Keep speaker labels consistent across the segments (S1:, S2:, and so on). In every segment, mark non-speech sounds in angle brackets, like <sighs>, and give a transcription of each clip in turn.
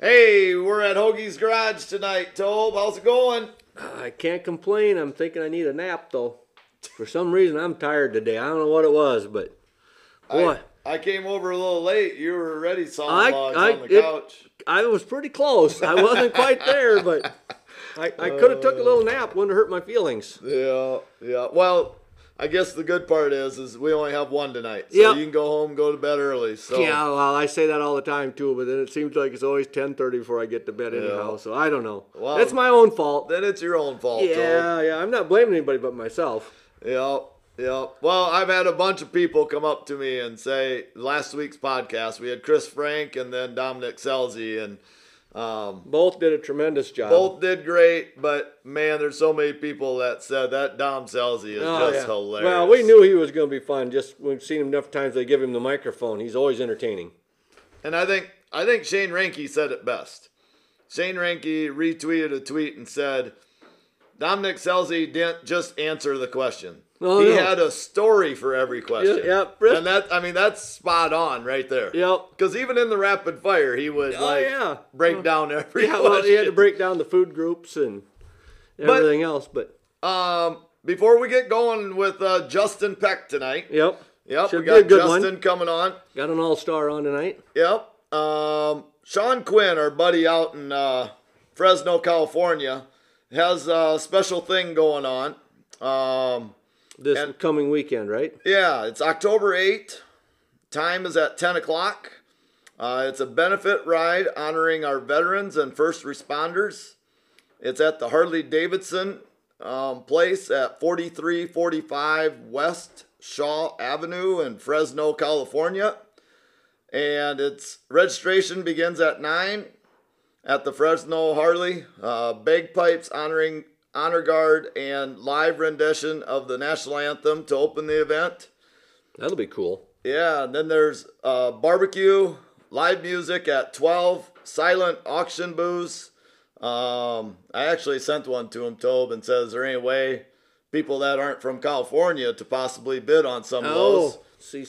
S1: Hey, we're at Hoagie's Garage tonight, Tobe. How's it going?
S2: I can't complain. I'm thinking I need a nap though. For some reason, I'm tired today. I don't know what it was, but boy,
S1: I, I came over a little late. You were already sawing
S2: I-
S1: logs
S2: I-
S1: on the
S2: it-
S1: couch.
S2: I was pretty close. I wasn't quite there, but I, I could have took a little nap. Wouldn't have hurt my feelings. <laughs>
S1: Yeah, yeah. Well, I guess the good part is, is we only have one tonight, so
S2: Yep.
S1: you can go home, go to bed early. So
S2: Yeah, well, I say that all the time too, but then it seems like it's always 10:30 before I get to bed anyhow. So I don't know.
S1: Well,
S2: That's my own fault.
S1: then it's your own fault.
S2: Yeah, yeah. I'm not blaming anybody but myself.
S1: Yeah, yeah. Well, I've had a bunch of people come up to me and say last week's podcast we had Chris Frank and then Dominic Scelzi and um,
S2: Both did a tremendous job.
S1: both did great, but man, there's so many people that said that Dom Scelzi is
S2: Oh,
S1: just
S2: yeah.
S1: hilarious.
S2: Well, we knew he was going to be fun. Just we've seen him enough times. They give him the microphone. He's always entertaining.
S1: And I think I think Shane Ranky said it best. Shane Ranky retweeted a tweet and said, Dominic Scelzi didn't just answer the question.
S2: Oh,
S1: he
S2: no.
S1: had a story for every question.
S2: Yeah, yeah.
S1: And that I mean that's spot on right there.
S2: Yep.
S1: Because even in the rapid fire, he would
S2: Oh,
S1: like
S2: yeah.
S1: break down every
S2: Yeah, well, he had to break down the food groups and everything else. But
S1: Um, before we get going with uh, Justin Peck tonight,
S2: yep,
S1: yep,
S2: Should
S1: we got Justin
S2: one.
S1: coming on.
S2: got an all star on tonight.
S1: Yep. Um, Sean Quinn, our buddy out in uh, Fresno, California, has a special thing going on. Um,
S2: This
S1: And-
S2: coming weekend, right?
S1: yeah, it's October 8th. Time is at 10 o'clock. Uh, it's a benefit ride honoring our veterans and first responders. It's at the Harley Davidson um, place at 4345 West Shaw Avenue in Fresno, California. And its registration begins at 9 at the Fresno Harley. Uh, bagpipes honoring honor guard and live rendition of the national anthem to open the event.
S2: That'll be cool.
S1: Yeah, and then there's uh, barbecue, live music at 12, silent auction booths. Um, I actually sent one to him, Tobe, and says, is there any way people that aren't from California to possibly bid on some of those?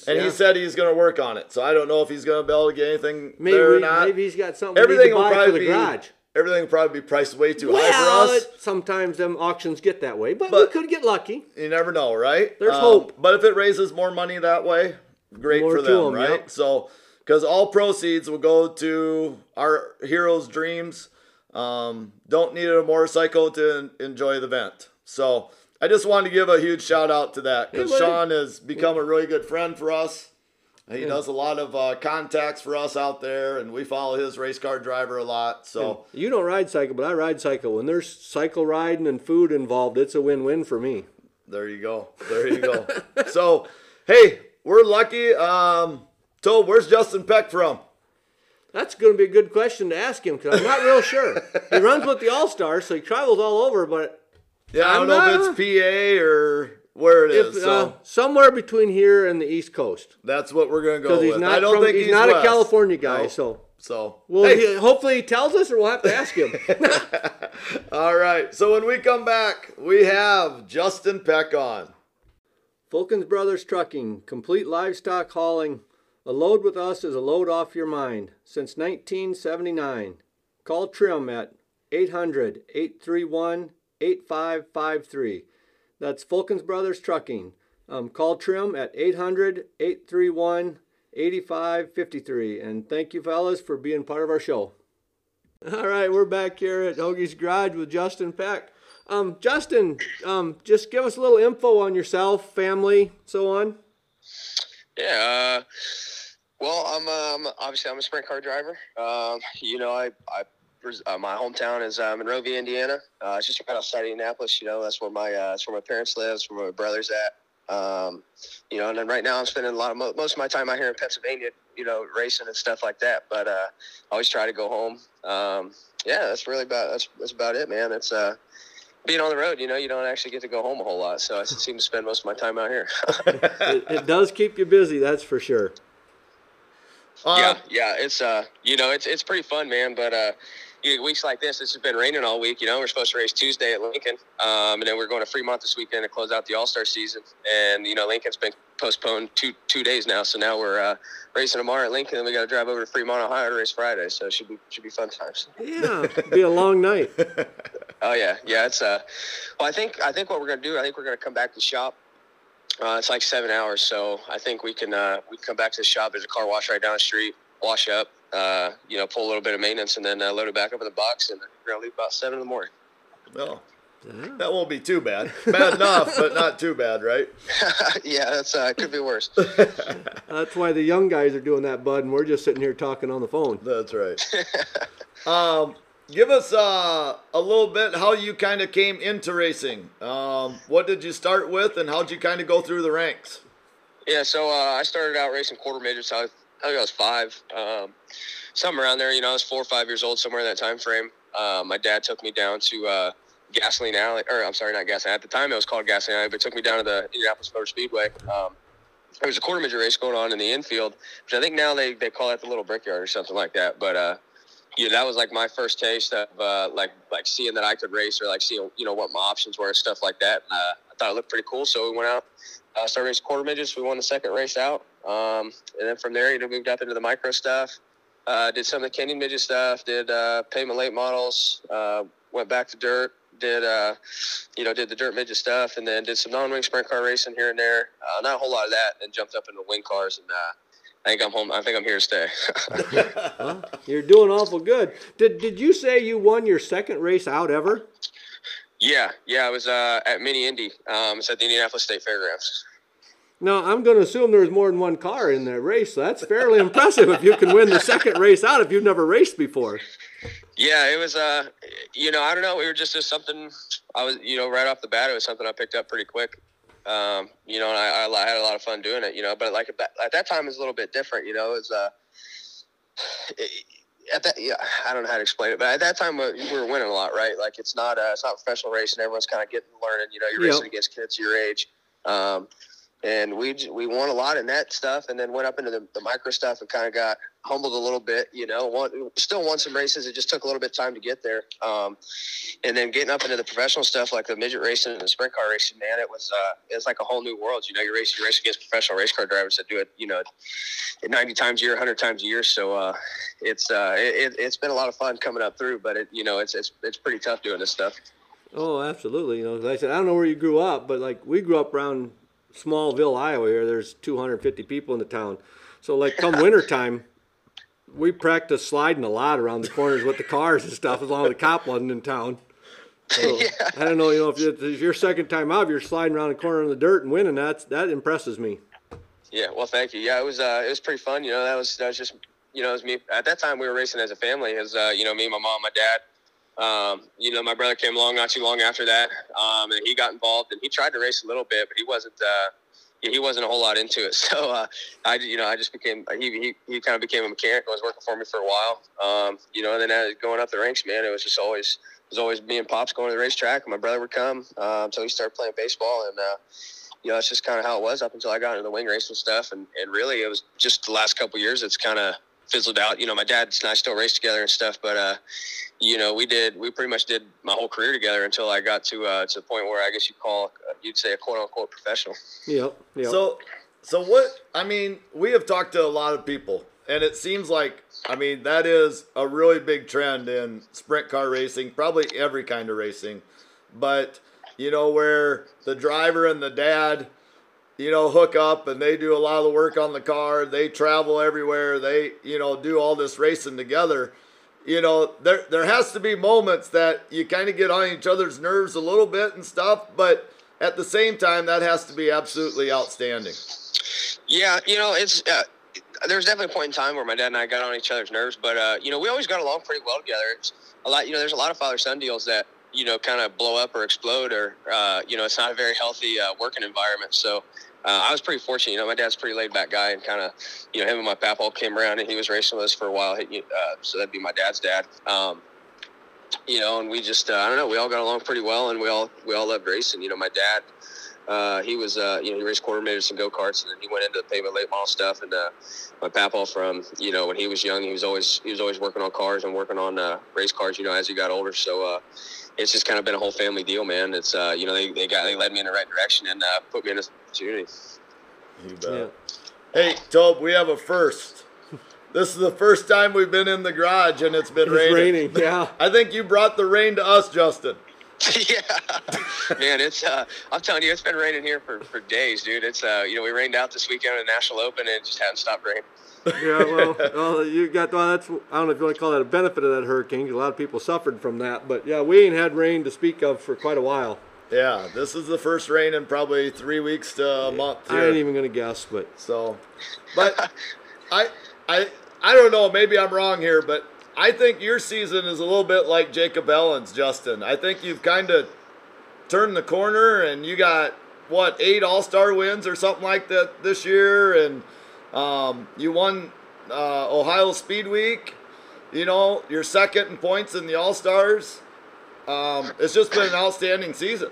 S1: And
S2: yeah.
S1: he said he's going to work on it. So I don't know if he's going to be able to get anything
S2: maybe
S1: there or
S2: we-
S1: not.
S2: maybe he's got something
S1: everything will
S2: need to buy
S1: probably
S2: for the
S1: be
S2: garage.
S1: everything will probably be priced way too high for us.
S2: it- sometimes them auctions get that way, but,
S1: But-
S2: we could get lucky.
S1: You never know, right? Um,
S2: There's hope.
S1: But if it raises more money that way, great
S2: More
S1: for
S2: them,
S1: them,
S2: 'em,
S1: right?
S2: yep.
S1: So, because all proceeds will go to our heroes' dreams. Um, don't need a motorcycle to enjoy the event. So, I just wanted to give a huge shout out to that because
S2: Hey.
S1: Sean has become a really good friend for us. He does a lot of uh, contacts for us out there, and we follow his race car driver a lot. So,
S2: You don't ride cycle, but I ride cycle. When there's cycle riding and food involved, it's a win-win for me.
S1: There you go. There you go. <laughs> so, hey, we're lucky. Um, Tobe, where's Justin Peck from?
S2: That's going to be a good question to ask him because I'm not real sure. He runs with the All Stars, so he travels all over, but
S1: Yeah, I
S2: I'm
S1: don't know
S2: not-
S1: if it's PA or where it is.
S2: if,
S1: so
S2: uh, somewhere between here and the East Coast.
S1: that's what we're gonna go
S2: Because
S1: with.
S2: he's not,
S1: I don't
S2: from,
S1: think
S2: he's, not a
S1: west.
S2: California guy, so
S1: So
S2: well,
S1: hey,
S2: he, hopefully he tells us, or we'll have to ask him. <laughs> <laughs>
S1: all right. So when we come back, we have Justin Peck on.
S2: Fulkins Brothers Trucking, complete livestock hauling. A load with us is a load off your mind. Since 1979. Call Trim at 800 831 8553. That's Fulkins Brothers Trucking. Um, call Trim at 800 831 8553. And thank you, fellas, for being part of our show. All right, we're back here at Hoagie's Garage with Justin Peck. Um, Justin, um, just give us a little info on yourself, family, so on.
S3: Yeah. Uh, well, I'm um, obviously I'm a sprint car driver. Um, you know, I, I uh, my hometown is uh, Monrovia, Indiana. Uh, it's just right outside Indianapolis. You know, that's where my uh, that's where my parents live. That's where my brother's at. Um, you know, and then right now I'm spending a lot of mo- most of my time out here in Pennsylvania. You know, racing and stuff like that. But uh, I always try to go home. Um, yeah, that's really about that's that's about it, man. It's uh, being on the road. You know, you don't actually get to go home a whole lot, so I seem to spend most of my time out here. <laughs>
S2: It, it does keep you busy, that's for sure.
S1: Uh,
S3: yeah, yeah, it's uh, you know, it's it's pretty fun, man. But uh, you weeks like this, it's been raining all week. You know, we're supposed to race Tuesday at Lincoln, um, and then we're going to Fremont this weekend to close out the All Star season. And you know, Lincoln's been postponed two two days now. So now we're uh, racing tomorrow at Lincoln, and we got to drive over to Fremont, Ohio to race Friday. So it should be should be fun times.
S2: Yeah, be a long night. <laughs>
S3: oh yeah, yeah. It's uh, well, I think I think what we're gonna do, I think we're gonna come back to shop. Uh, it's like seven hours, so I think we can uh, we can come back to the shop. There's a car wash right down the street. Wash up, uh, you know, pull a little bit of maintenance, and then uh, load it back up in the box, and we're gonna leave about seven in the morning.
S1: Well, that won't be too bad. Bad enough, but not too bad, right? <laughs>
S3: yeah, that's uh, could be worse. <laughs>
S2: That's why the young guys are doing that, bud, and we're just sitting here talking on the phone.
S1: That's right. <laughs> um, give us uh, a little bit how you kind of came into racing. Um, what did you start with, and how'd you kind of go through the ranks?
S3: Yeah, so uh, I started out racing quarter midgets. I, I think I was five, um, somewhere around there. You know, I was four or five years old, somewhere in that time frame. Uh, my dad took me down to uh, Gasoline Alley, or I'm sorry, not Gasoline. At the time, it was called Gasoline Alley, but took me down to the Indianapolis Motor Speedway. Um, there was a quarter midget race going on in the infield, which I think now they, they call it the Little Brickyard or something like that. But uh, yeah, that was like my first taste of uh, like like seeing that I could race or like seeing you know what my options were and stuff like that. Uh, I thought it looked pretty cool, so we went out, uh, started racing quarter midgets. We won the second race out, um, and then from there, you know, moved up into the micro stuff. Uh, did some of the Kenyon midget stuff. Did uh, pavement late models. Uh, went back to dirt. Did uh, you know did the dirt midget stuff, and then did some non-wing sprint car racing here and there. Uh, not a whole lot of that, and jumped up into wing cars and. Uh, I think I'm home. I think I'm here to stay. <laughs> <laughs>
S2: Well, you're doing awful good. Did Did you say you won your second race out ever?
S3: yeah, yeah. I was uh, at Mini Indy. Um, it's at the Indianapolis State Fairgrounds.
S2: No, I'm going to assume there's more than one car in that race. So that's fairly <laughs> impressive if you can win the second race out if you've never raced before.
S3: Yeah, it was. Uh, you know, I don't know. We were just just something. I was, you know, right off the bat, it was something I picked up pretty quick. Um, you know, and I, I, had a lot of fun doing it. You know, but like at that, time, it was a little bit different. You know, it was. Uh, it, at that, yeah, I don't know how to explain it, but at that time we were winning a lot, right? Like it's not a, it's not professional race, and everyone's kind of getting learning. You know, you're
S2: Yep.
S3: racing against kids your age, um, and we we won a lot in that stuff, and then went up into the, the micro stuff and kind of got humbled a little bit. You know, won, still won some races. It just took a little bit of time to get there, um, and then getting up into the professional stuff like the midget racing and the sprint car racing. Man, it was uh, it's like a whole new world. You know, you're racing, you're racing against professional race car drivers that do it. You know, 90 times a year, 100 times a year. So uh, it's uh, it, it's been a lot of fun coming up through, but it you know it's it's it's pretty tough doing this stuff.
S2: Oh, absolutely. You know, as I said, I don't know where you grew up, but like we grew up around Smallville, Iowa. Here, there's 250 people in the town. So like come wintertime, we practice sliding a lot around the corners with the cars and stuff, as long as the cop wasn't in town. So <laughs> I don't know, you know, if it's your second time out, you're sliding around the corner in the dirt and winning, that's that impresses me.
S3: Yeah, well, thank you. Yeah, it was uh, it was pretty fun. You know, that was that was just you know, it was me. At that time, we were racing as a family. As uh, you know, me, my mom, my dad. Um, you know, my brother came along not too long after that, um, and he got involved and he tried to race a little bit, but he wasn't. Uh, he wasn't a whole lot into it. <laughs> So uh, I, you know, I just became. He he, he kind of became a mechanic. and was working for me for a while. Um, you know, and then going up the ranks, man, it was just always it was always me and pops going to the racetrack, and my brother would come uh, until he started playing baseball, and uh, you know, that's just kind of how it was up until I got into the wing racing stuff. And, and really, it was just the last couple years it's kind of fizzled out. You know, my dad and I still race together and stuff, but, uh, you know, we did, we pretty much did my whole career together until I got to, uh, to the point where I guess you call, you'd say a quote unquote professional.
S2: Yep. Yep.
S1: So, so what? I mean, we have talked to a lot of people, and it seems like, I mean, that is a really big trend in sprint car racing, probably every kind of racing. But you know, where the driver and the dad, you know, hook up and they do a lot of the work on the car. They travel everywhere. They, you know, do all this racing together. You know, there there has to be moments that you kind of get on each other's nerves a little bit and stuff, but at the same time, that has to be absolutely outstanding.
S3: Yeah, you know, it's uh, there's definitely a point in time where my dad and I got on each other's nerves, but uh, you know, we always got along pretty well together. It's a lot, you know, there's a lot of father son deals that you know kind of blow up or explode, or uh, you know, it's not a very healthy uh, working environment. So. Uh, I was pretty fortunate, you know. My dad's pretty laid back guy, and kind of, you know, him and my pap all came around, and he was racing with us for a while. Uh, so that'd be my dad's dad. Um, you know, and we just, uh, I don't know, we all got along pretty well, and we all we all loved racing. You know, my dad, uh, he was, uh, you know, he raced quarter midgets and go karts, and then he went into the pavement late model stuff. And uh, my papa, from you know when he was young, he was always he was always working on cars and working on uh, race cars. You know, as he got older, so uh, it's just kind of been a whole family deal, man. It's uh, you know they, they got they led me in the right direction and uh, put me in this opportunity.
S1: You bet.
S2: Yeah.
S1: Hey, Tobe, we have a first. This is the first time we've been in the garage and it's been
S2: It's
S1: raining.
S2: raining, yeah. <laughs>
S1: I think you brought the rain to us, Justin. <laughs>
S3: yeah, man, it's uh, I'm telling you, it's been raining here for, for days, dude. It's uh, you know, we rained out this weekend at the National Open, and it just hadn't stopped raining. <laughs>
S2: Yeah, well, well, you got well. That's I don't know if you want to call that a benefit of that hurricane. a lot of people suffered from that, but yeah, we ain't had rain to speak of for quite a while.
S1: Yeah, this is the first rain in probably three weeks to a month
S2: I ain't even gonna guess, but
S1: So, but I, I, I don't know. Maybe I'm wrong here, but I think your season is a little bit like Jacob Allen's, Justin. I think you've kind of turned the corner, and you got what eight All Star wins or something like that this year, and um, you won uh, Ohio Speed Week. You know, you're second in points in the All Stars. Um, it's just been an outstanding season.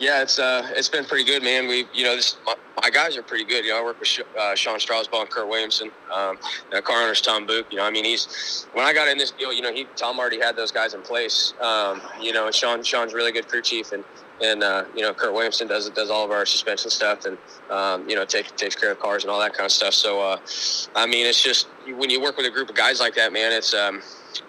S3: Yeah, it's uh, it's been pretty good, man. We, you know, this my, my guys are pretty good. You know, I work with Sh- uh, Sean Strasbaugh and Kurt Williamson. Um, uh, car owner's Tom Buch. You know, I mean, he's when I got in this deal, you know, he Tom already had those guys in place. Um, you know, Sean Sean's really good crew chief, and and uh, you know, Kurt Williamson does does all of our suspension stuff, and um, you know, takes takes care of cars and all that kind of stuff. So, uh, I mean, it's just when you work with a group of guys like that, man, it's um,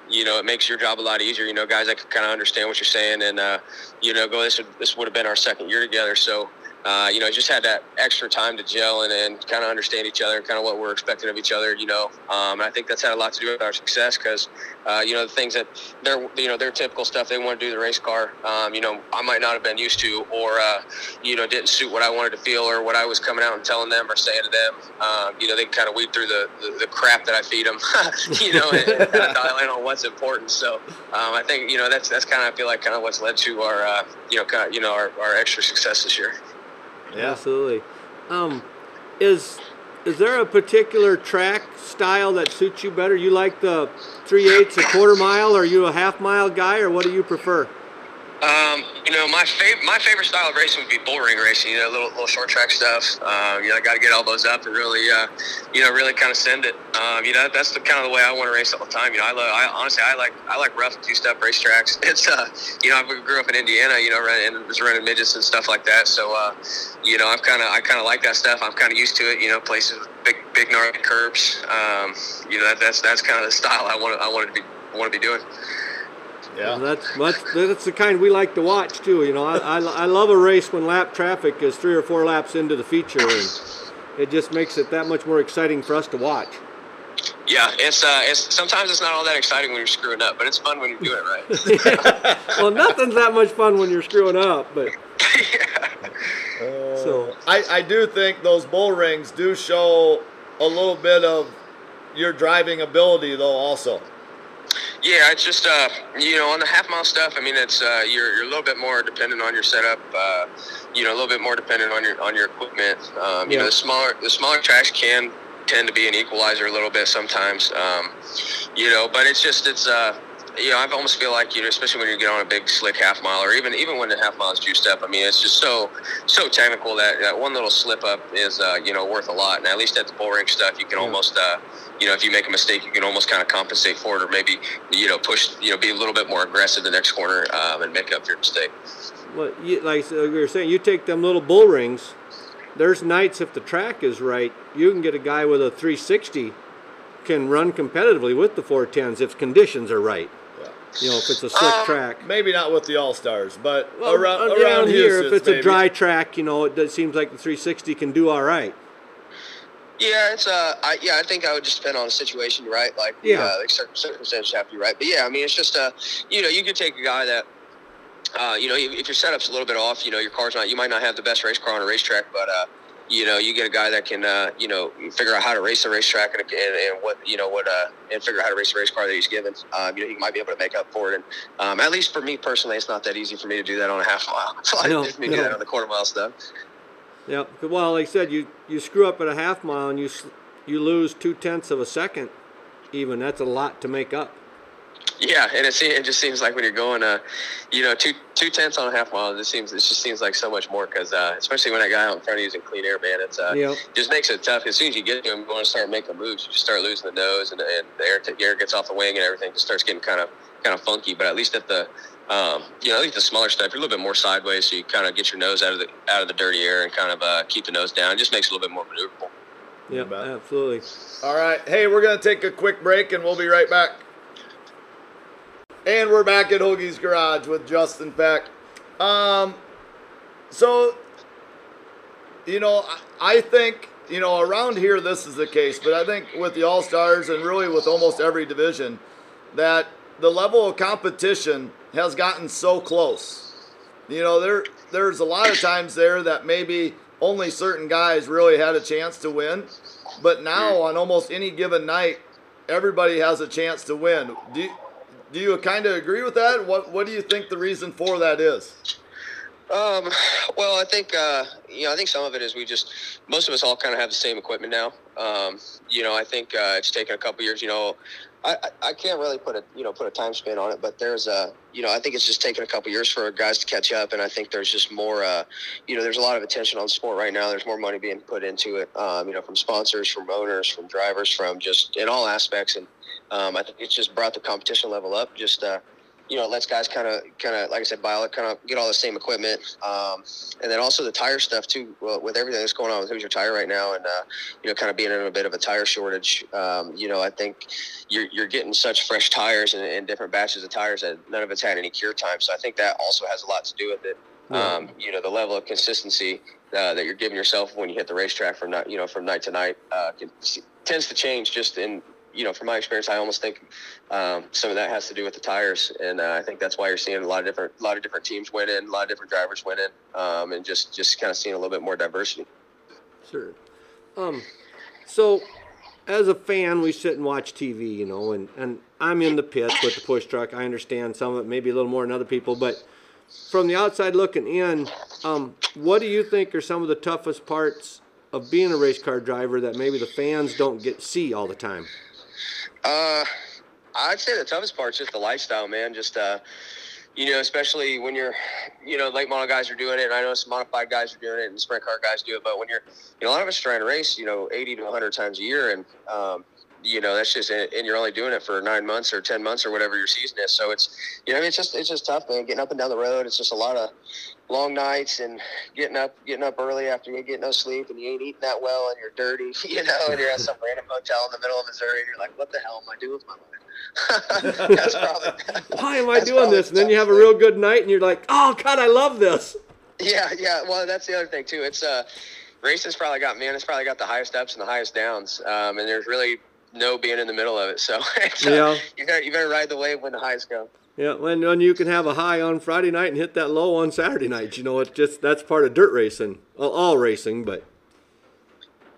S3: you know, it makes your job a lot easier. You know, guys that can kind of understand what you're saying, and uh, you know, go. This would this would have been our second year together, so uh, you know, just had that extra time to gel and, and kind of understand each other and kind of what we're expecting of each other. You know, um, and I think that's had a lot to do with our success because uh, you know the things that they're you know their typical stuff they want to do the race car. Um, you know, I might not have been used to, or uh, you know, didn't suit what I wanted to feel or what I was coming out and telling them or saying to them. Um, you know, they kind of weed through the, the, the crap that I feed them. you know, and, and kind of dial in on what's important. So um, I think you know that's that's kind of I feel like kind of what's led to our uh, you know kind of, you know our, our extra success this year.
S1: Yeah.
S2: absolutely. Um, is is there a particular track style that suits you better? You like the three eighths, a quarter mile, or are you a half mile guy, or what do you prefer?
S3: Um, you know, my favorite my favorite style of racing would be bullring racing. You know, little little short track stuff. Um, you know, I got to get elbows up and really, uh, you know, really kind of send it. Um, you know, that's the kind of the way I want to race all the time. You know, I love, I honestly, I like, I like rough two step racetracks. It's, uh, you know, I grew up in Indiana. You know, and was running midgets and stuff like that. So, uh, you know, I've kind of, I kind of like that stuff. I'm kind of used to it. You know, places with big, big gnarly curbs. Um, you know, that, that's that's kind of the style I want, I want to be, want to be doing.
S1: Yeah.
S2: Well, that's, that's that's the kind we like to watch too. You know, I, I, I love a race when lap traffic is three or four laps into the feature, and it just makes it that much more exciting for us to watch.
S3: Yeah, it's uh, it's sometimes it's not all that exciting when you're screwing up, but it's fun when you're doing it right. <laughs>
S2: well, nothing's that much fun when you're screwing up, but <laughs>
S1: Uh,
S2: So-
S1: I, I do think those bull rings do show a little bit of your driving ability though also.
S3: Yeah, it's just uh, you know, on the half mile stuff. I mean, it's uh, you're you're a little bit more dependent on your setup. Uh, you know, a little bit more dependent on your on your equipment. Um, you know, the smaller the smaller tracks can tend to be an equalizer a little bit sometimes. Um, you know, but it's just it's uh, you know, I almost feel like you know, especially when you get on a big slick half mile, or even even when the half mile is juiced up. I mean, it's just so so technical that, that one little slip up is uh, you know worth a lot. And at least at the bull ring stuff, you can
S2: Yeah.
S3: almost uh, you know, if you make a mistake, you can almost kind of compensate for it, or maybe you know push you know be a little bit more aggressive the next corner um, and make up your mistake.
S2: what you, like we were saying, you take them little bull rings. There's nights if the track is right, you can get a guy with a 360 can run competitively with the 410s if conditions are right.
S1: Yeah.
S2: You know, if it's a slick
S3: Um,
S2: track.
S1: Maybe not with the all stars, but
S2: Well,
S1: around,
S2: uh,
S1: around,
S2: here,
S1: Houston,
S2: if it's
S1: maybe.
S2: a dry track, you know, it does, seems like the 360 can do all right.
S3: Yeah, it's uh, I, yeah, I think I would just depend on the situation, right? Like,
S2: Yeah.
S3: uh, like cir- circumstances have to be right. But yeah, I mean, it's just uh, you know, you could take a guy that, uh, you know, if if your setup's a little bit off, you know, your car's not, you might not have the best race car on a racetrack, but uh, you know, you get a guy that can, uh, you know, figure out how to race the racetrack and, and, and what, you know, what, uh, and figure out how to race the race car that he's given. Um, you know, he might be able to make up for it. And um, at least for me personally, it's not that easy for me to do that on a half mile. <laughs> So I
S2: No,
S3: just me
S2: no.
S3: do that on the quarter mile stuff.
S2: Yeah. Well, like I said, you you screw up at a half mile and you you lose two tenths of a second, even that's a lot to make up.
S3: Yeah, and it, it just seems like when you're going, uh, you know, two two tenths on a half mile, it seems it just seems like so much more because uh, especially when that guy out in front of you is in clean air, man, it's uh,
S2: Yep.
S3: just makes it tough. As soon as you get to him, you want to start making moves, you just start losing the nose, and, and the air the air gets off the wing, and everything just starts getting kind of kind of funky. But at least at the um, you know, at least the smaller stuff, you're a little bit more sideways, so you kind of get your nose out of the out of the dirty air and kind of uh, keep the nose down. It just makes it a little bit more maneuverable.
S2: Yeah, absolutely.
S1: All right. Hey, we're going to take a quick break and we'll be right back. And we're back at Hoagie's Garage with Justin Peck. Um, so, you know, I, think, you know, around here this is the case, but I think with the All Stars and really with almost every division, that the level of competition has gotten so close. You know, there there's a lot of times there that maybe only certain guys really had a chance to win, but now on almost any given night, everybody has a chance to win. Do do you kind of agree with that? What what do you think the reason for that is?
S3: Um, well, I think uh, you know, I think some of it is we just most of us all kind of have the same equipment now. Um, you know, I think uh, it's taken a couple years. You know, I, I can't really put a you know put a time span on it, but there's a you know I think it's just taken a couple years for guys to catch up, and I think there's just more. Uh, you know, there's a lot of attention on sport right now. There's more money being put into it. Um, you know, from sponsors, from owners, from drivers, from just in all aspects, and um, I think it's just brought the competition level up. Just uh, you know, it lets guys kind of, kind of, like I said, buy all, kind of get all the same equipment, um, and then also the tire stuff too. Well, with everything that's going on with Hoosier Tire right now, and uh, you know, kind of being in a bit of a tire shortage, um, you know, I think you're you're getting such fresh tires and, and different batches of tires that none of it's had any cure time. So I think that also has a lot to do with it.
S2: Yeah.
S3: Um, you know, the level of consistency uh, that you're giving yourself when you hit the racetrack from night, you know, from night to night, uh, can, tends to change. Just in you know, from my experience, I almost think um, some of that has to do with the tires, and uh, I think that's why you're seeing a lot of different, a lot of different teams win in, a lot of different drivers win in, um, and just just kind of seeing a little bit more diversity.
S2: Sure. Um, so as a fan, we sit and watch TV, you know, and, and I'm in the pits with the push truck. I understand some of it, maybe a little more than other people, but from the outside looking in, um, what do you think are some of the toughest parts of being a race car driver that maybe the fans don't get see all the time?
S3: Uh, I'd say the toughest part's just the lifestyle, man. Just uh, you know, especially when you're, you know, late model guys are doing it, and I know some modified guys are doing it, and sprint car guys do it. But when you're, you know, a lot of us trying to race, you know, 80 to 100 times a year, and um, you know, that's just, and you're only doing it for nine months or 10 months or whatever your season is. So it's, you know, I mean, it's just, it's just tough, man. Getting up and down the road, it's just a lot of long nights and getting up, getting up early after you get no sleep and you ain't eating that well and you're dirty, <laughs> you know, and you're at some random hotel in the middle of Missouri and you're like, what the hell am I doing with my life? <laughs> that's probably. <laughs>
S2: Why am I
S3: that's
S2: doing this? And then you have a real good night and you're like, oh, God, I love this.
S3: Yeah, yeah. Well, that's the other thing too. It's uh, racing's probably got man. It's probably got the highest ups and the highest downs, um, and there's really no being in the middle of it. So <laughs> it's, uh,
S2: Yeah.
S3: you better you better ride the wave when the highs go.
S2: Yeah, when, when you can have a high on Friday night and hit that low on Saturday night, you know, it's just that's part of dirt racing. Well, all racing, but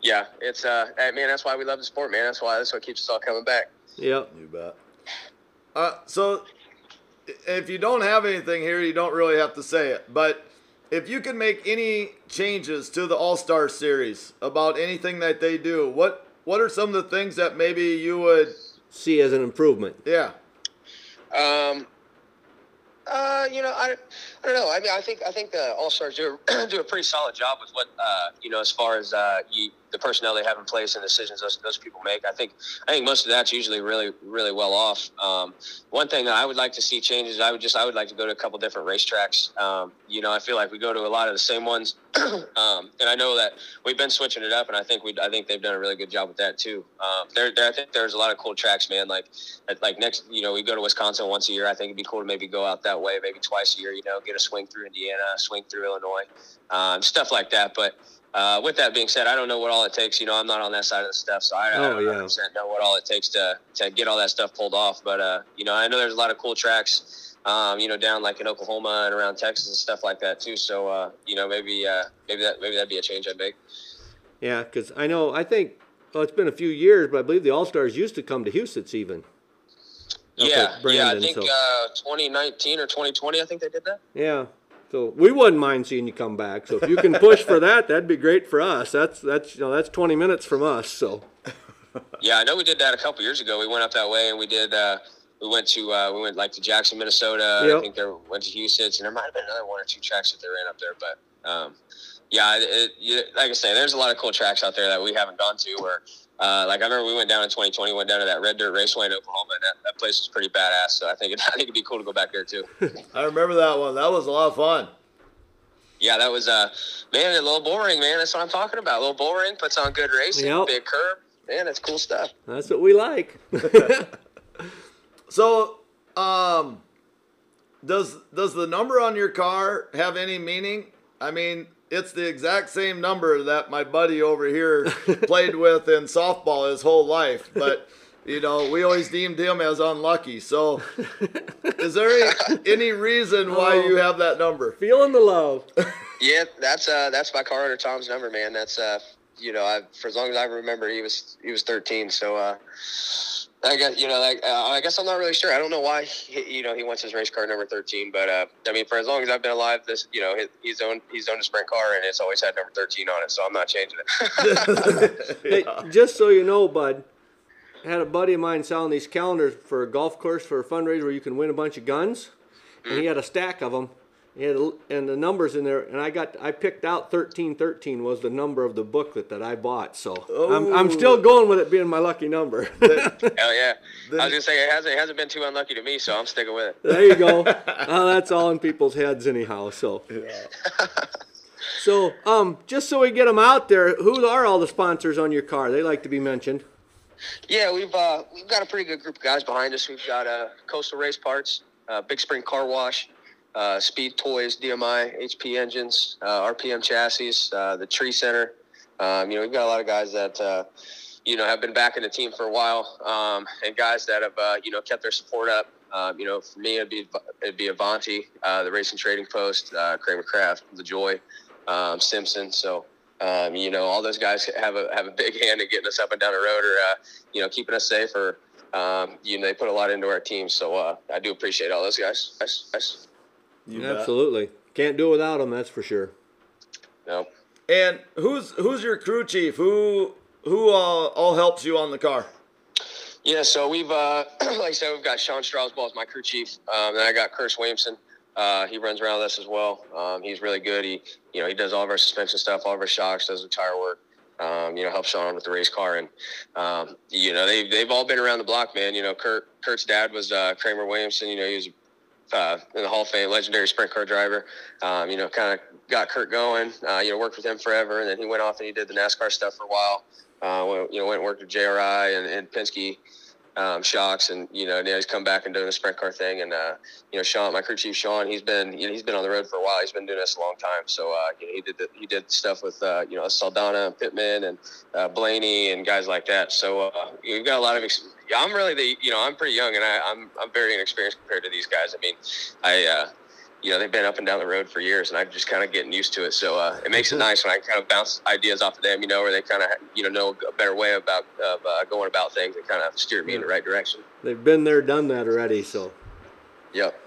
S3: Yeah, it's uh, man. That's why we love the sport, man. That's why that's what keeps us all coming back.
S2: yeah.
S1: You bet. Uh, so, if you don't have anything here, you don't really have to say it. But if you can make any changes to the All Star Series about anything that they do, what what are some of the things that maybe you would?
S2: See as an improvement.
S1: Yeah.
S3: Um, uh, you know, I, I don't know. I mean, I think I think the All Stars do a, <clears throat> do a pretty solid job with what uh, you know as far as uh, you, the personnel they have in place and decisions those, those people make. I think I think most of that's usually really really well off. Um, one thing that I would like to see changes, I would just I would like to go to a couple different racetracks. Um, you know, I feel like we go to a lot of the same ones, <clears throat> um, and I know that we've been switching it up, and I think we I think they've done a really good job with that too. Um, there, there I think there's a lot of cool tracks, man. Like like next, you know, we go to Wisconsin once a year. I think it'd be cool to maybe go out that way, maybe twice a year. You know, get a swing through Indiana, swing through Illinois, um, stuff like that. But uh, with that being said, I don't know what all it takes. You know, I'm not on that side of the stuff, so I, I
S2: Oh,
S3: don't
S2: yeah.
S3: know what all it takes to to get all that stuff pulled off. But uh, you know, I know there's a lot of cool tracks. Um, you know, down like in Oklahoma and around Texas and stuff like that too. So, uh, you know, maybe uh, maybe that maybe that'd be a change I'd make.
S2: Yeah, because I know I think well, it's been a few years, but I believe the All Stars used to come to Huset's even.
S3: Yeah,
S2: at
S3: yeah. I think
S2: so-
S3: uh, 2019 or 2020. I think they did that.
S2: Yeah. So we wouldn't mind seeing you come back. So if you can push for that, that'd be great for us. That's that's you know that's 20 minutes from us. So <laughs>
S3: Yeah, I know we did that a couple years ago. We went up that way and we did uh, we went to uh, we went like to Jackson, Minnesota.
S2: Yep.
S3: I think there went to Huset's, and there might have been another one or two tracks that they ran up there. But um, yeah, it, it, like I say, there's a lot of cool tracks out there that we haven't gone to. Where uh, like I remember we went down in 2020, went down to that Red Dirt Raceway in Oklahoma, and that, that place was pretty badass. So I think it, <laughs> I think it'd be cool to go back there too. <laughs>
S1: I remember that one. That was a lot of fun.
S3: yeah, that was uh man, a little boring, man. That's what I'm talking about. A little boring, puts on good racing,
S2: Yep.
S3: big curb. Man, that's cool stuff.
S2: That's what we like. <laughs>
S1: So, um, does does the number on your car have any meaning? I mean, it's the exact same number that my buddy over here <laughs> played with in softball his whole life, but you know, we always deemed him as unlucky. So, is there any, any reason why
S2: Oh.
S1: you have that number?
S2: Feeling the love. <laughs>
S3: Yeah, that's uh that's my car owner Tom's number, man. That's uh you know, I for as long as I remember he was he was 13, so uh I guess you know, like uh, I guess I'm not really sure. I don't know why he, you know he wants his race car number 13, but uh I mean for as long as I've been alive, this you know he, he's owned he's owned a sprint car and it's always had number 13 on it, so I'm not changing it. <laughs>
S2: Hey, <laughs> just so you know, bud, I had a buddy of mine selling these calendars for a golf course for a fundraiser where you can win a bunch of guns, and he had a stack of them. He had a, and the numbers in there, and I got I picked out thirteen thirteen was the number of the booklet that I bought. So I'm, I'm still going with it being my lucky number. <laughs> <laughs>
S3: Hell yeah! I was gonna say it hasn't it hasn't been too unlucky to me, so I'm sticking with it.
S2: there you go. <laughs> Uh, that's all in people's heads anyhow. So. So, um, just so we get them out there, who are all the sponsors on your car? They like to be mentioned.
S3: Yeah, we've uh, we've got a pretty good group of guys behind us. We've got uh, Coastal Race Parts, uh, Big Spring Car Wash, uh, Speed Toys, DMI, HP Engines, uh, RPM Chassis, uh, the Tree Center. Um, you know, we've got a lot of guys that uh, you know have been backing the team for a while, um, and guys that have you know kept their support up. Um, you know, for me, it'd be it'd be Avanti, the Racing Trading Post, Kramer Craft, The Joy, um, Simpson. So. Um, you know, all those guys have a have a big <laughs> hand in getting us up and down the road, or uh, you know, keeping us safe, or um, you know, they put a lot into our team. So uh, I do appreciate all those guys. Guys, guys.
S1: You bet.
S2: Absolutely. Can't do it without them, that's for sure.
S3: No.
S1: And who's who's your crew chief? Who who all, all helps you on the car?
S3: Yeah, so we've uh, <clears throat> like I said, we've got Sean Strasball as my crew chief. Um, then I got Curtis Williamson. Uh, he runs around with us as well. Um, he's really good. He, you know, he does all of our suspension stuff, all of our shocks, does the tire work. Um, you know, helps Sean with the race car, and um, you know they've they've all been around the block, man. You know, Kurt Kurt's dad was uh, Kramer Williamson. You know, he was uh, in the Hall of Fame, legendary sprint car driver. Um, you know, kind of got Kurt going. Uh, you know, worked with him forever, and then he went off and he did the NASCAR stuff for a while. Uh, went, you know, went and worked with JRI and, and Penske um, shocks, and you know, now he's come back and doing the sprint car thing. And uh, you know, Sean, my crew chief Sean, he's been you know, he's been on the road for a while. He's been doing this a long time. So uh, you know, he did the, he did stuff with uh, you know Saldana and Pittman and uh, Blaney and guys like that. So uh, we've got a lot of. Ex- I'm really the you know I'm pretty young and I, I'm I'm very inexperienced compared to these guys. I mean, I. You know, they've been up and down the road for years, and I'm just kind of getting used to it. So uh, it makes it nice when I kind of bounce ideas off of them, you know, where they kind of, you know, know a better way about of, uh, going about things and kind of steer me in the right direction.
S2: They've been there, done that already, so.
S3: Yep.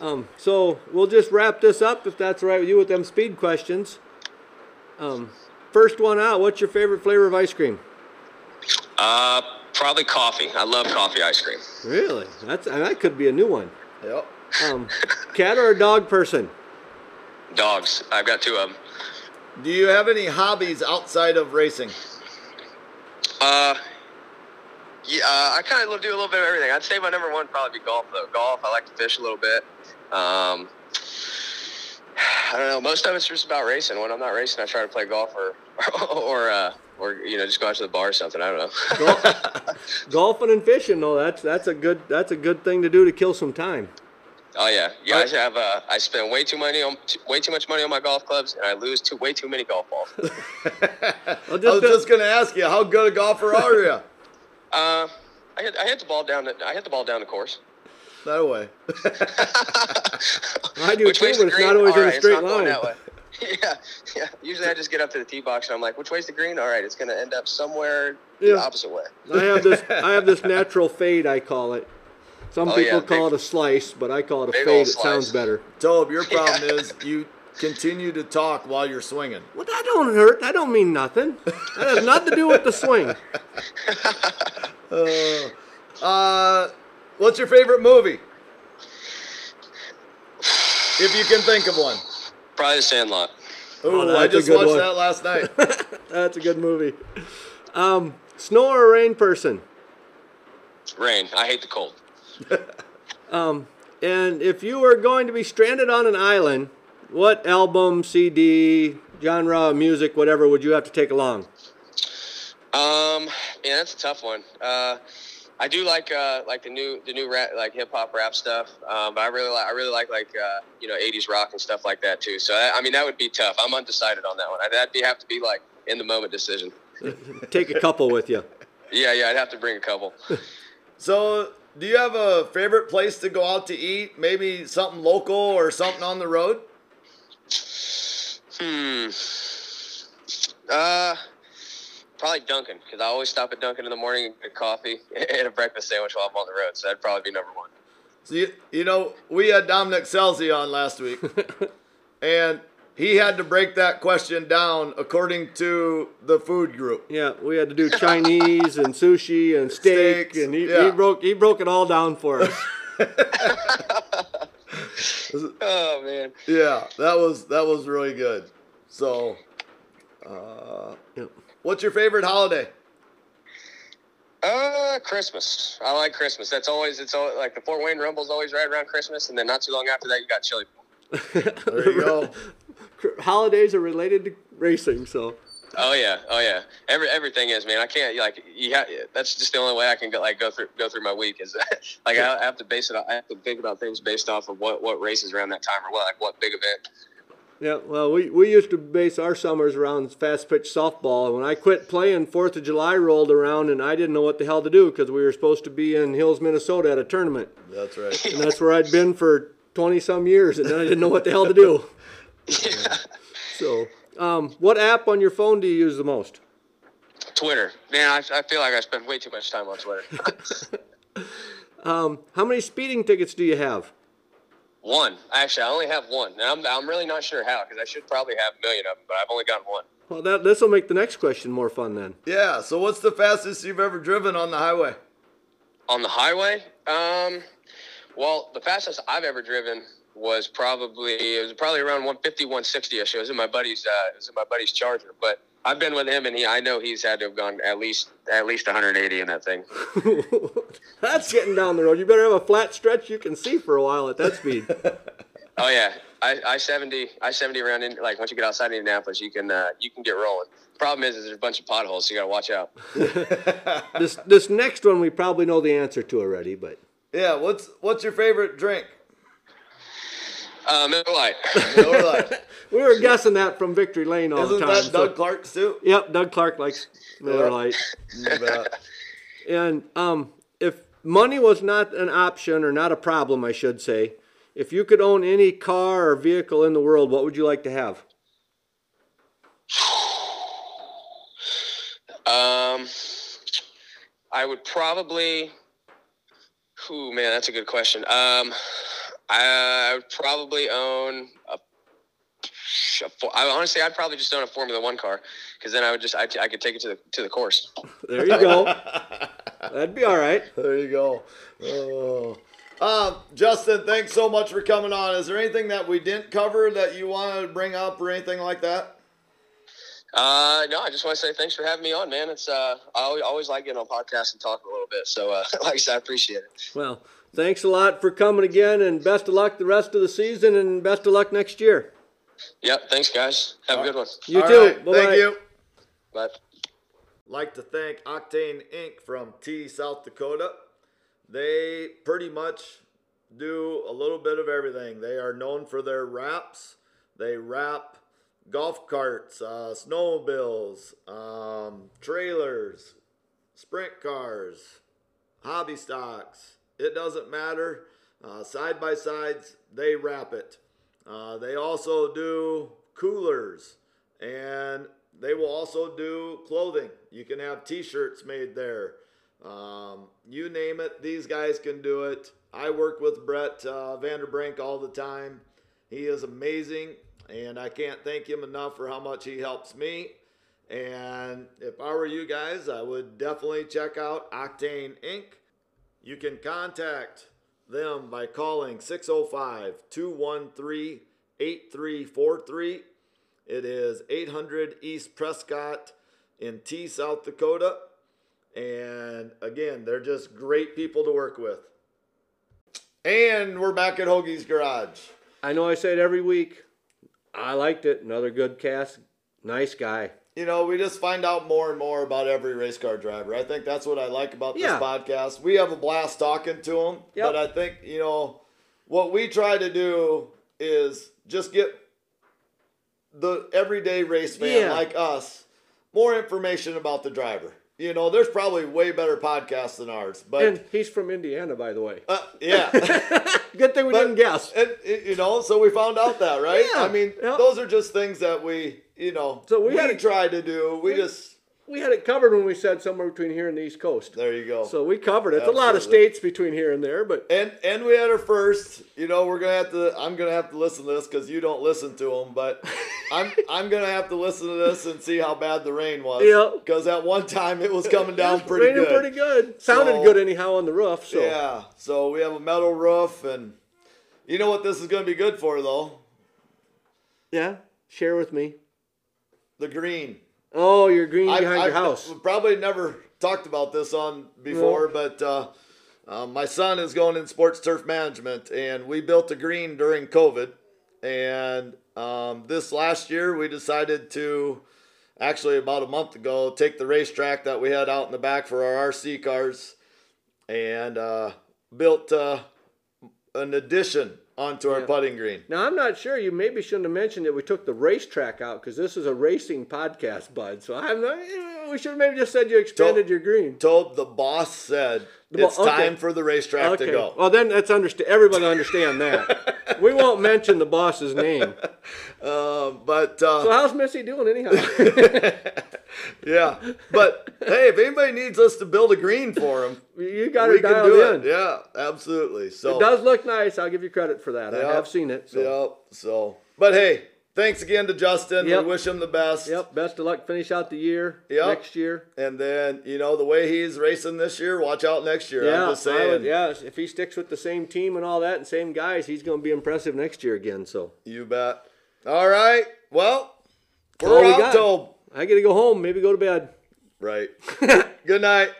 S2: Um, so we'll just wrap this up if that's all right with you with them speed questions. Um, first one out, what's your favorite flavor of ice cream?
S3: Uh, probably coffee. I love coffee ice cream.
S2: Really? That's that could be a new one.
S1: Yep.
S2: Um, cat or a dog person?
S3: Dogs. I've got two of them.
S1: Do you have any hobbies outside of racing?
S3: Uh, yeah, uh, I kind of do a little bit of everything. I'd say my number one would probably be golf, though. Golf. I like to fish a little bit. Um, <sighs> I don't know. Most of it's just about racing. When I'm not racing, I try to play golf or, <laughs> or, uh, or you know, just go out to the bar or something. I don't know. <laughs>
S2: Golfing and fishing, though. That's that's a good that's a good thing to do to kill some time.
S3: Oh yeah, yeah. I have. Uh, I spend way too money on way too much money on my golf clubs, and I lose too way too many golf balls. <laughs>
S2: Well,
S1: I was
S2: just,
S1: just gonna ask you, how good a golfer are you? <laughs>
S3: Uh, I hit, I hit the ball down. The, I hit the ball down the course.
S1: That way. <laughs>
S2: I do
S3: Which
S2: too,
S3: way's
S2: but
S3: the
S2: it's not always
S3: All
S2: in a
S3: right, it's
S2: straight
S3: not going
S2: line.
S3: that way. Yeah, yeah. Usually I just get up to the tee box and I'm like, which way's the green? All right, it's going to end up somewhere
S2: Yeah.
S3: the opposite way.
S2: I have this I have this natural fade I call it. Some
S3: Oh,
S2: people
S3: yeah,
S2: call
S3: big-
S2: it a slice, but I call it a
S3: big
S2: fade.
S3: old
S2: It sounds better.
S1: Tobe, your <laughs> problem is you continue to talk while you're swinging.
S2: Well, that don't hurt. That don't mean nothing. That has nothing to do with the swing. <laughs>
S1: Uh, what's your favorite movie? If you can think of one.
S3: Probably The Sandlot.
S1: Ooh,
S2: that's
S1: I
S2: a
S1: just watched
S2: one.
S1: that last night. <laughs>
S2: That's a good movie. Um, snow or rain person?
S3: Rain. I hate the cold. <laughs>
S2: And if you were going to be stranded on an island, what album, CD, genre, music, whatever would you have to take along?
S3: Um, yeah, that's a tough one. Uh, I do like uh, like the new the new rap like hip hop rap stuff. Um, but I really like I really like like uh, you know 80s rock and stuff like that too. So I, I mean that would be tough. I'm undecided on that one. I'd, that'd be have to be like in the moment decision. <laughs>
S2: Take a couple with you. <laughs>
S3: Yeah, yeah, I'd have to bring a couple.
S1: so, do you have a favorite place to go out to eat? Maybe something local or something on the road?
S3: Hmm. Uh, probably Dunkin' because I always stop at Dunkin' in the morning and get coffee <laughs> and a breakfast sandwich while I'm on the road. So that'd probably be number one.
S1: So you, you know, we had Dominic Scelzi on last week, <laughs> and he had to break that question down according to the food group.
S2: Yeah, we had to do Chinese and sushi and steak,
S1: Steaks,
S2: and he,
S1: yeah.
S2: he broke he broke it all down for us. <laughs>
S3: Oh man.
S1: Yeah, that was that was really good. So, uh,
S2: Yep.
S1: what's your favorite holiday?
S3: Uh, Christmas. I like Christmas. That's always it's always, like the Fort Wayne Rumble's always right around Christmas, and then not too long after that, you got Chili. <laughs>
S1: There you go.
S2: Holidays are related to racing, so
S3: Oh yeah, oh yeah. Every everything is man. I can't like you. Ha- that's just the only way I can go like go through go through my week is <laughs> like I have to base it. I have to think about things based off of what what races around that time or what like what big event.
S2: yeah. Well, we, we used to base our summers around fast pitch softball. When I quit playing, Fourth of July rolled around, and I didn't know what the hell to do because we were supposed to be in Hills, Minnesota, at a tournament,
S1: That's right.
S2: and that's where I'd been for twenty some years, and then I didn't know what the hell to do. <laughs> So, um, what app on your phone do you use the most?
S3: Twitter, man. I, I feel like I spend way too much time on Twitter. <laughs>
S2: Um, how many speeding tickets do you have?
S3: one, actually, I only have one, and I'm I'm really not sure how because I should probably have a million of them, but I've only got one.
S2: Well, that this will make the next question more fun then.
S1: Yeah. So, what's the fastest you've ever driven on the highway?
S3: On the highway, um, well, the fastest I've ever driven was probably it was probably around 150, 160 ish. It was in my buddy's uh, it was in my buddy's Charger, but I've been with him, and he I know he's had to have gone at least at least 180 in that thing. <laughs>
S2: That's getting down the road. You better have a flat stretch you can see for a while at that speed. <laughs>
S3: Oh yeah, I, I seventy I seventy around in like once you get outside Indianapolis, you can uh, you can get rolling. Problem is, is there's a bunch of potholes, so you got to watch out. <laughs>
S2: this this next one we probably know the answer to already, but
S1: Yeah. What's what's your favorite drink?
S3: Uh, Miller Lite. <laughs>
S1: Miller Lite. <laughs>
S2: we were guessing that from Victory Lane all
S1: Isn't
S2: the time.
S1: that
S2: so-
S1: Doug Clark's too?
S2: Yep, Doug Clark likes Miller
S1: Yeah.
S2: Lite.
S1: You.
S2: And um, if money was not an option or not a problem, I should say, if you could own any car or vehicle in the world, what would you like to have? <sighs>
S3: Um, I would probably. Ooh, man, that's a good question. Um, I would probably own a. a fo- I honestly, I'd probably just own a Formula One car because then I would just I, I could take it to the to the course. <laughs>
S2: There you go. <laughs> That'd be all right.
S1: There you go. Oh. Um, Justin, thanks so much for coming on. Is there anything that we didn't cover that you wanted to bring up or anything like that?
S3: Uh, no, I just want to say thanks for having me on, man. It's uh, I always, always like getting on podcasts and talking a little bit. So, uh, <laughs> like I said, I appreciate it.
S2: Well, thanks a lot for coming again, and best of luck the rest of the season, and best of luck next year.
S3: Yep, thanks, guys. Have a good one.
S2: You
S1: All
S2: too.
S1: right,
S2: Bye-bye.
S1: Thank you.
S3: Bye.
S1: like to thank Octane Inc. from Tea, South Dakota. They pretty much do a little bit of everything. They are known for their wraps. They wrap golf carts, uh, snowmobiles, um, trailers, sprint cars, hobby stocks. It doesn't matter. Uh, side by sides, they wrap it. Uh, they also do coolers and they will also do clothing. You can have t shirts made there. Um, you name it, these guys can do it. I work with Brett uh, Vanderbrink all the time. He is amazing, and I can't thank him enough for how much he helps me. And if I were you guys, I would definitely check out Octane Inc. You can contact them by calling 605 213 8343. It is 800 East Prescott in Tea, South Dakota. And again, they're just great people to work with. And we're back at Hoagie's Garage.
S2: I know I say it every week. I liked it. Another good cast. Nice guy.
S1: You know, we just find out more and more about every race car driver. I think that's what I like about this
S2: Yeah.
S1: podcast. We have a blast talking to them,
S2: Yep.
S1: but I think, you know, what we try to do is just get the everyday race fan
S2: Yeah.
S1: like us more information about the driver. You know, there's probably way better podcasts than ours, but
S2: And he's from Indiana, by the way.
S1: uh, yeah. <laughs>
S2: Good thing we
S1: But-
S2: didn't guess.
S1: And you know, so we found out that, right?
S2: Yeah,
S1: I mean,
S2: yeah.
S1: those are just things that we, you know,
S2: So we
S1: we,
S2: had
S1: try to do. We,
S2: we-
S1: just
S2: We had it covered when we said somewhere between here and the East Coast.
S1: there you go.
S2: So we covered it. It's a lot of states between here and there, but
S1: and and we had our first. You know, we're gonna have to. I'm gonna have to listen to this because you don't listen to them, but <laughs> I'm I'm gonna have to listen to this and see how bad the rain was.
S2: Yeah.
S1: Because at one time it was coming down
S2: It was
S1: pretty
S2: raining
S1: good.
S2: pretty good. Sounded
S1: So-
S2: good anyhow on the roof. So
S1: Yeah. So we have a metal roof, and you know what this is gonna be good for though?
S2: yeah. Share with me.
S1: The green.
S2: Oh, you're green
S1: I-
S2: behind
S1: I-
S2: your house.
S1: Probably never talked about this on before, but uh, uh, my son is going in sports turf management, and we built a green during COVID. And um, this last year, we decided to actually about a month ago take the racetrack that we had out in the back for our RC cars and uh, built uh, an addition onto our
S2: Yeah.
S1: putting green.
S2: Now I'm not sure. You maybe shouldn't have mentioned that we took the racetrack out because this is a racing podcast, bud. So I'm not. Eh. We should have maybe just said you expanded your green.
S1: Told the boss said
S2: The bo-
S1: it's
S2: okay.
S1: time for the racetrack to go.
S2: Well, then that's understand. Everybody understand that. <laughs> we won't mention the boss's name.
S1: Um, but uh,
S2: So how's Missy doing anyhow? <laughs>
S1: yeah, but hey, if anybody needs us to build a green for them,
S2: you got
S1: can do
S2: in.
S1: it. Yeah, absolutely. So
S2: It does look nice. I'll give you credit for that. I have seen it. So.
S1: Yep. So, but hey, thanks again to Justin.
S2: Yep.
S1: We wish him the best.
S2: Yep. Best of luck. Finish out the year.
S1: Yep.
S2: Next year.
S1: And then you know the way he's racing this year, watch out next year.
S2: Yeah,
S1: I'm just saying.
S2: would, yeah. If he sticks with the same team and all that and same guys, he's going to be impressive next year again. So
S1: You bet. All right. Well, we're
S2: we
S1: out.
S2: I got to go home. Maybe go to bed.
S1: right. <laughs> Good night.